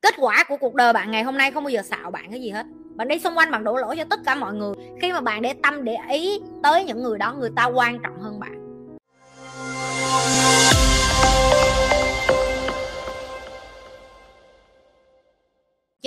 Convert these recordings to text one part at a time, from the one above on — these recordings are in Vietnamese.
kết quả của cuộc đời bạn ngày hôm nay không bao giờ xạo bạn cái gì hết. Bạn đi xung quanh bạn đổ lỗi cho tất cả mọi người. Khi mà bạn để tâm, để ý tới những người đó, người ta quan trọng hơn bạn.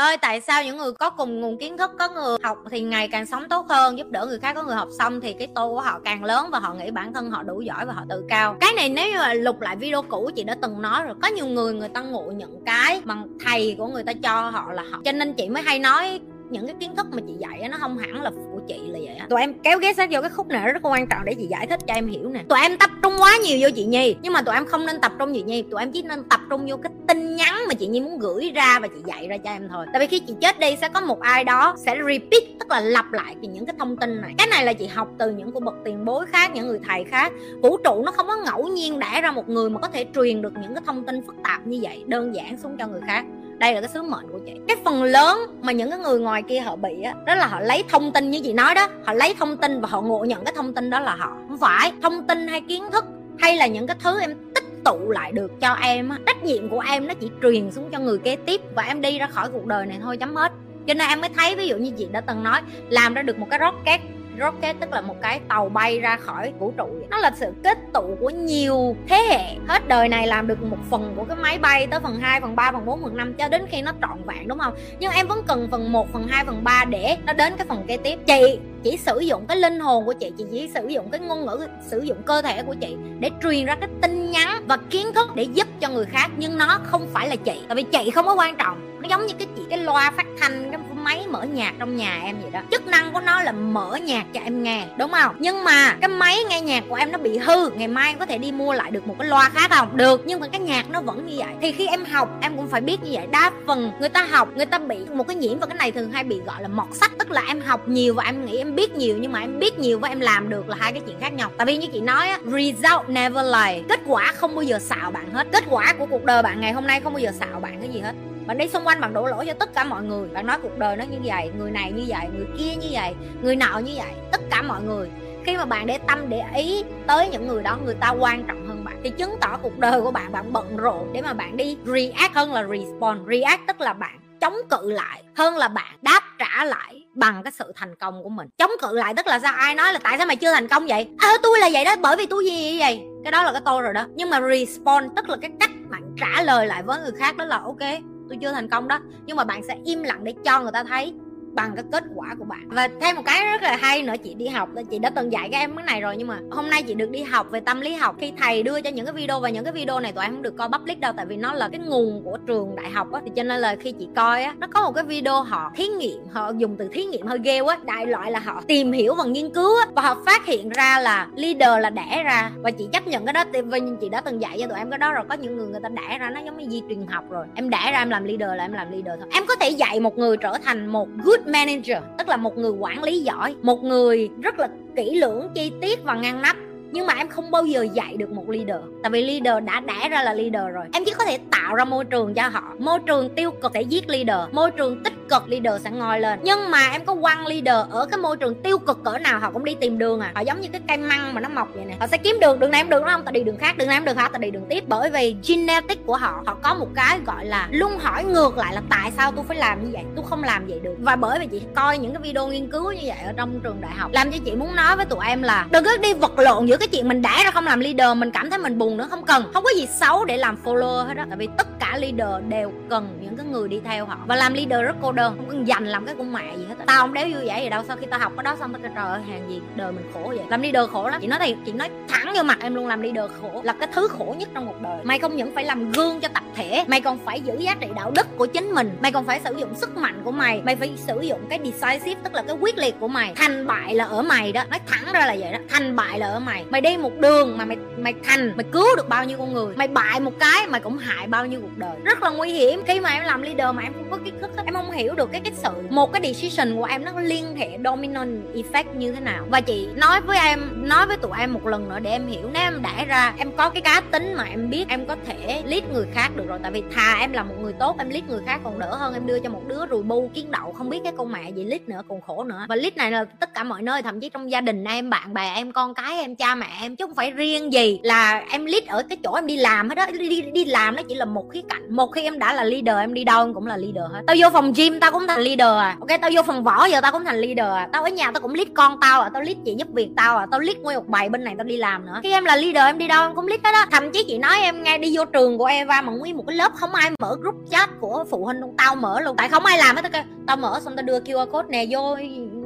Ơi, tại sao những người có cùng nguồn kiến thức, có người học thì ngày càng sống tốt hơn, giúp đỡ người khác, có người học xong thì cái tô của họ càng lớn và họ nghĩ bản thân họ đủ giỏi và họ tự cao. Cái này nếu như là lục lại video cũ chị đã từng nói rồi, có nhiều người người ta ngộ nhận cái mà thầy của người ta cho họ là học. Cho nên chị mới hay nói những cái kiến thức mà chị dạy nó không hẳn là chị là vậy á. Tụi em kéo ghé sát vô cái khúc này rất quan trọng để chị giải thích cho em hiểu nè. Tụi em tập trung quá nhiều vô chị nhi nhưng mà tụi em không nên tập trung chị nhi. Tụi em chỉ nên tập trung vô cái tin nhắn mà chị nhi muốn gửi ra và chị dạy ra cho em thôi. Tại vì khi chị chết đi sẽ có một ai đó sẽ repeat tức là lặp lại những cái thông tin này. Cái này là chị học từ những của bậc tiền bối khác những người thầy khác. Vũ trụ nó không có ngẫu nhiên đẻ ra một người mà có thể truyền được những cái thông tin phức tạp như vậy đơn giản xuống cho người khác đây là cái sứ mệnh của chị. Cái phần lớn mà những cái người ngoài kia họ bị á, đó là họ lấy thông tin như chị nói đó. Họ lấy thông tin và họ ngộ nhận cái thông tin đó là họ không phải thông tin hay kiến thức hay là những cái thứ em tích tụ lại được cho em á. Trách nhiệm của em nó chỉ truyền xuống cho người kế tiếp và em đi ra khỏi cuộc đời này thôi, chấm hết. Cho nên em mới thấy ví dụ như chị đã từng nói, làm ra được một cái rocket rocket tức là một cái tàu bay ra khỏi vũ trụ. Nó là sự kết tụ của nhiều thế hệ. Hết đời này làm được một phần của cái máy bay tới phần 2, phần 3, phần 4, phần 5 cho đến khi nó trọn vẹn đúng không? Nhưng em vẫn cần phần 1, phần 2, phần 3 để nó đến cái phần kế tiếp. Chị chỉ sử dụng cái linh hồn của chị chị chỉ sử dụng cái ngôn ngữ sử dụng cơ thể của chị để truyền ra cái tin nhắn và kiến thức để giúp cho người khác. Nhưng nó không phải là chị tại vì chị không có quan trọng. Nó giống như cái chị cái loa phát thanh cái máy mở nhạc trong nhà em vậy đó. Chức năng của nó là mở nhạc cho em nghe, đúng không? Nhưng mà cái máy nghe nhạc của em nó bị hư, ngày mai em có thể đi mua lại được một cái loa khác không? Được, nhưng mà cái nhạc nó vẫn như vậy. Thì khi em học, em cũng phải biết như vậy. Đa phần người ta học, người ta bị một cái nhiễm và cái này thường hay bị gọi là mọt sách tức là em học nhiều và em nghĩ em biết nhiều, nhưng mà em biết nhiều và em làm được là hai cái chuyện khác nhau. Tại vì như chị nói á, result never lie. Kết quả không bao giờ xạo bạn hết. Kết quả của cuộc đời bạn ngày hôm nay không bao giờ xạo bạn cái gì hết bạn đi xung quanh bạn đổ lỗi cho tất cả mọi người. Bạn nói cuộc đời nó như vậy người này như vậy người kia như vậy người nọ như vậy tất cả mọi người. Khi mà bạn để tâm để ý tới những người đó người ta quan trọng hơn bạn. Thì chứng tỏ cuộc đời của bạn bạn bận rộn để mà bạn đi react hơn là respond. React tức là bạn chống cự lại hơn là bạn đáp trả lại bằng cái sự thành công của mình. Chống cự lại tức là sao? Ai nói là tại sao mày chưa thành công vậy? À, tôi là vậy đó bởi vì tôi gì vậy cái đó là cái tôi rồi đó. Nhưng mà respond tức là cái cách bạn trả lời lại với người khác đó là ok tôi chưa thành công đó. Nhưng mà bạn sẽ im lặng để cho người ta thấy bằng cái kết quả của bạn. Và thêm một cái rất là hay nữa, chị đi học, chị đã từng dạy các em cái này rồi nhưng mà hôm nay chị được đi học về tâm lý học. Khi thầy đưa cho những cái video và những cái video này tụi em không được coi public đâu, tại vì nó là cái nguồn của trường đại học á. Thì cho nên là khi chị coi á, nó có một cái video họ thí nghiệm, họ dùng từ thí nghiệm hơi ghê quá, đại loại là họ tìm hiểu và nghiên cứu á. Và họ phát hiện ra là leader là đẻ ra. Và chị chấp nhận cái đó vì chị đã từng dạy cho tụi em cái đó rồi, có những người người ta đẻ ra, nó giống như di truyền học rồi. Em đẻ ra, em làm leader là em làm leader thôi. Em có thể dạy một người trở thành một good manager, tức là một người quản lý giỏi, một người rất là kỹ lưỡng, chi tiết và ngăn nắp nhưng mà em không bao giờ dạy được một leader. Tại vì leader đã đẻ ra là leader rồi. Em chỉ có thể tạo ra môi trường cho họ. Môi trường tiêu cực sẽ giết leader. Môi trường tích cực, leader sẽ ngồi lên. Nhưng mà em có quăng leader ở cái môi trường tiêu cực cỡ nào, họ cũng đi tìm đường à. Họ giống như cái cây măng mà nó mọc vậy nè. Họ sẽ kiếm đường. Đường này em đường đó không? Tao đi đường khác. Đường này em được hả? Tao đi đường tiếp. Bởi vì genetic của họ họ có một cái gọi là luôn hỏi ngược lại là tại sao tôi phải làm như vậy? Tôi không làm vậy được. Và bởi vì chị coi những cái video nghiên cứu như vậy ở trong trường đại học, làm cho chị muốn nói với tụi em là đừng cứ đi vật lộn giữa cái chuyện mình đã ra không làm leader, mình cảm thấy mình buồn nữa, không cần. Không có gì xấu để làm follower hết đó tại vì tất cả leader đều cần những cái người đi theo họ. Và làm leader rất cô đơn, không cần dành làm cái con mẹ gì hết tao không đéo vui vẻ gì đâu, sau khi tao học cái đó xong tao trời ơi, hàng gì đời mình khổ vậy? Làm đi leader khổ lắm. Chị nói thì chị nói thẳng vô mặt em luôn, làm đi leader khổ là cái thứ khổ nhất trong một đời. Mày không những phải làm gương cho tập thể, mày còn phải giữ giá trị đạo đức của chính mình. Mày còn phải sử dụng sức mạnh của mày mày phải sử dụng cái decisive, tức là cái quyết liệt của mày. Thành bại là ở mày đó. Nói thẳng ra là vậy đó. Thành bại là ở mày. Mày đi một đường mà mày mày thành, mày cứu được bao nhiêu con người. Mày bại một cái mày cũng hại bao nhiêu cuộc đời. Rất là nguy hiểm. Khi mà em làm leader mà em không có kiến thức em không hiểu được cái cái sự, một cái decision của em nó liên hệ dominant effect như thế nào? Và chị nói với em nói với tụi em một lần nữa để em hiểu. Nếu em đã ra em có cái cá tính mà em biết em có thể lead người khác được rồi. Tại vì thà em là một người tốt em lead người khác còn đỡ hơn. Em đưa cho một đứa rùi bu kiến đậu không biết cái con mẹ gì lead nữa còn khổ nữa. Và lead này là tất cả mọi nơi thậm chí trong gia đình em bạn bè em con cái em cha mẹ em chứ không phải riêng gì. Là em lead ở cái chỗ em đi làm hết đó. Đi, đi, đi làm nó chỉ là một khía cạnh. Một khi em đã là leader em đi đâu em cũng là leader hết. Tao vô phòng gym tao cũng là leader à. Ok tao vô phòng võ giờ tao cũng thành leader à. Tao ở nhà tao cũng lead con tao à tao lead chị giúp việc tao à tao lead nguyên một bài bên này tao đi làm nữa. Khi em là leader em đi đâu em cũng lead hết đó thậm chí chị nói em nghe đi vô trường của Eva mà nguyên một cái lớp không ai mở group chat của phụ huynh luôn. Tao mở luôn. Tại không ai làm hết, tao kêu, tao mở xong tao đưa QR code nè, vô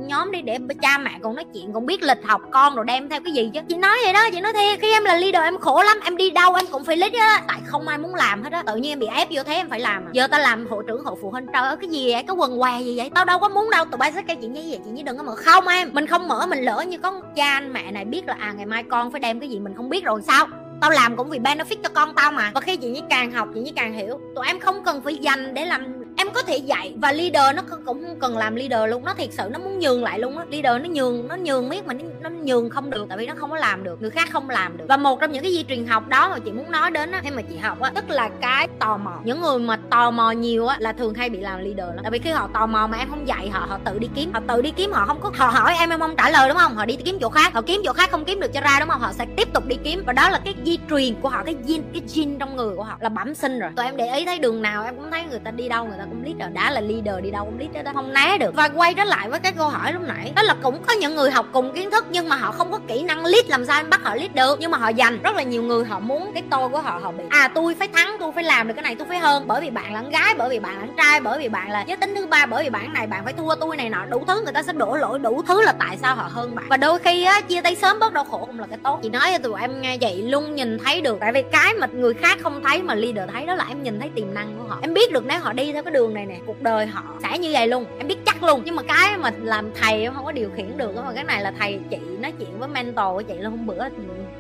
nhóm đi để cha mẹ còn nói chuyện, còn biết lịch học con rồi đem theo cái gì chứ. Chị nói vậy đó, chị nói thiệt, khi em là leader em khổ lắm, em đi đâu em cũng phải lít á, tại không ai muốn làm hết á. Tự nhiên em bị ép vô thế em phải làm à. giờ tao làm hội trưởng hội phụ huynh trời ơi, cái gì vậy, cái quần què gì vậy? Tao đâu có muốn đâu, tụi bay sẽ cái chuyện như vậy, chị như đừng có mở. Không em, mình không mở, mình lỡ như có cha anh mẹ này biết là à ngày mai con phải đem cái gì mình không biết rồi sao? Tao làm cũng vì benefit cho con tao mà. Và khi chị như càng học, chị như càng hiểu. Tụi em không cần phải dành để làm em có thể dạy và leader nó cũng không cần làm leader luôn. Nó thiệt sự nó muốn nhường lại luôn á. Leader nó nhường nó nhường biết mà nó, nó nhường không được tại vì nó không có làm được. Người khác không làm được. Và một trong những cái di truyền học đó mà chị muốn nói đến á khi mà chị học á tức là cái tò mò. Những người mà tò mò nhiều á là thường hay bị làm leader lắm. Tại vì khi họ tò mò mà em không dạy họ họ tự đi kiếm. Họ tự đi kiếm họ không có họ hỏi em em không trả lời đúng không? Họ đi kiếm chỗ khác. Họ kiếm chỗ khác không kiếm được cho ra đúng không? Họ sẽ tiếp tục đi kiếm. Và đó là cái di truyền của họ cái gen cái gen trong người của họ là bẩm sinh rồi. Tụi em để ý thấy đường nào em cũng thấy người ta đi đâu người ta cũng rồi đã là leader đi đâu cũng leader đó không né được. Và quay trở lại với cái câu hỏi lúc nãy, đó là cũng có những người học cùng kiến thức nhưng mà họ không có kỹ năng lead, làm sao em bắt họ lead được? Nhưng mà họ dành rất là nhiều người họ muốn cái tôi của họ họ bị à tôi phải thắng, tôi phải làm được cái này, tôi phải hơn. Bởi vì bạn là con gái, bởi vì bạn là con trai, bởi vì bạn là giới tính thứ ba, bởi vì bạn này, bạn phải thua tôi này nọ. Đủ thứ người ta sẽ đổ lỗi, đủ thứ là tại sao họ hơn bạn. Và đôi khi á, chia tay sớm bớt đau khổ cũng là cái tốt. Chị nói cho tụi em nghe vậy luôn nhìn thấy được. Tại vì cái mà người khác không thấy mà leader thấy đó là em nhìn thấy tiềm năng của họ. Em biết được nếu họ đi theo cái đường này nè, cuộc đời họ sẽ như vậy luôn, em biết chắc luôn. Nhưng mà cái mà làm thầy em không có điều khiển được mà cái này là thầy chị nói chuyện với mentor của chị là hôm bữa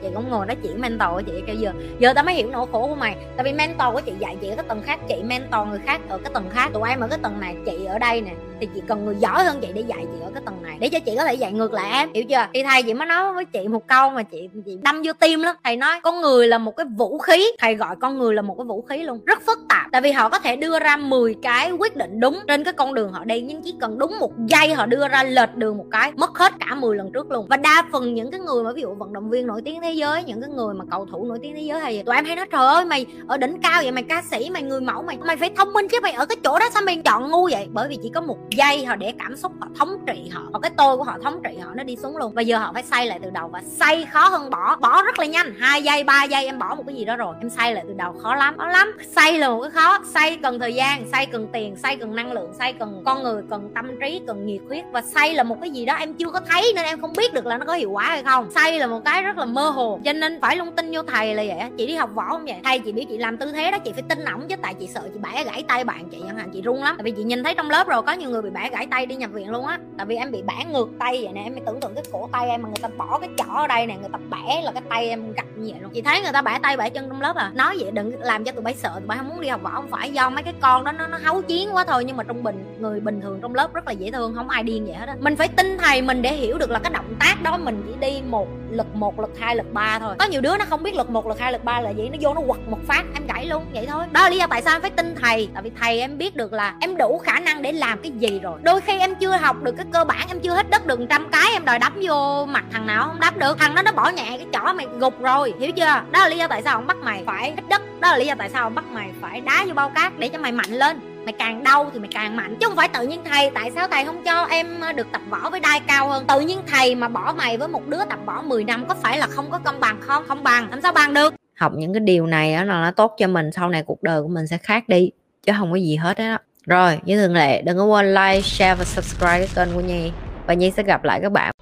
chị cũng ngồi nói chuyện mentor của chị, kêu giờ giờ tao mới hiểu nỗi khổ của mày. Tại vì mentor của chị dạy chị ở cái tầng khác, chị mentor người khác ở cái tầng khác. Tụi em ở cái tầng này, chị ở đây nè, thì chị cần người giỏi hơn chị để dạy chị ở cái tầng này. Để cho chị có thể dạy ngược lại em, hiểu chưa? Thì thầy chị mới nói với chị một câu mà chị chị đâm vô tim lắm. Thầy nói, con người là một cái vũ khí. Thầy gọi con người là một cái vũ khí luôn, rất phức tạp. Tại vì họ có thể đưa ra 10 cái quyết định đúng trên cái con đường họ đi, nhưng chỉ cần đúng một giây họ đưa ra lệch đường một cái, mất hết cả 10 lần trước luôn. Và đa phần những cái người mà ví dụ vận động viên nổi tiếng thế giới, những cái người mà cầu thủ nổi tiếng thế giới hay gì tụi em hay nói, trời ơi, mày ở đỉnh cao vậy, mày ca sĩ, mày người mẫu, mày mày phải thông minh chứ, mày ở cái chỗ đó sao mày chọn ngu vậy? Bởi vì chỉ có một giây họ để cảm xúc họ thống trị họ, và cái tôi của họ thống trị họ nó đi xuống luôn. Và giờ họ phải xây lại từ đầu, và xây khó hơn bỏ bỏ rất là nhanh. Hai giây, ba giây em bỏ một cái gì đó rồi, em xây lại từ đầu, khó lắm khó lắm. Xây là một cái khó xây cần thời gian xây cần tiền xây cần năng lượng xây cần con người, cần tâm trí, cần nhiệt huyết. Và xây là một cái gì đó em chưa có thấy nên em không biết được là nó có hiệu quả hay không. Xây là một cái rất là mơ hồ. Cho nên phải luôn tin vô thầy là vậy chị đi học võ không vậy? Thầy chị biết chị làm tư thế đó, chị phải tin ổng chứ. Tại chị sợ chị bẻ gãy tay bạn chị chẳng hạn, chị run lắm. Tại vì chị nhìn thấy trong lớp rồi, có nhiều người bị bẻ gãy tay đi nhập viện luôn á. Tại vì em bị bẻ ngược tay vậy nè. Em tưởng tượng cái cổ tay em mà người ta bỏ cái chỏ ở đây nè, người ta bẻ là cái tay em gặp như vậy luôn. Chị thấy người ta bẻ tay bẻ chân trong lớp à. Nói vậy đừng làm cho tụi bay sợ, tụi bay không muốn đi học võ. Không phải do mấy cái con đó, nó nó háu chiến quá thôi, nhưng mà trung bình, người bình thường trong lớp rất là dễ thương, không ai điên vậy hết á. Mình phải tin thầy mình để hiểu được là cái động tác đó mình chỉ đi một, lực một, lực hai, lực ba thôi. Có nhiều đứa nó không biết lực một, lực hai, lực ba là gì, nó vô nó quật một phát, em gãy luôn, vậy thôi. Đó là lý do tại sao em phải tin thầy, tại vì thầy em biết được là em đủ khả năng để làm cái gì rồi. Đôi khi em chưa học được cái cơ bản, em chưa hết đất được trăm cái, em đòi đấm vô mặt thằng nào không đấm được. Thằng đó nó bỏ nhẹ cái chỏ mày gục rồi, hiểu chưa? Đó là lý do tại sao ông bắt mày phải hết đất đó là lý do tại sao ông bắt mày phải đá vô bao cát để cho mày mạnh lên mày càng đau thì mày càng mạnh. Chứ không phải tự nhiên thầy, tại sao thầy không cho em ờ, được tập võ với đai cao hơn? Tự nhiên thầy mà bỏ mày với một đứa tập võ 10 năm có phải là không có công bằng không? Không bằng. Làm sao bằng được? Học những cái điều này đó là nó tốt cho mình, sau này cuộc đời của mình sẽ khác đi, chứ không có gì hết đó rồi, như thường lệ, đừng có quên like, share và subscribe cái kênh của nhi. Và nhi sẽ gặp lại các bạn.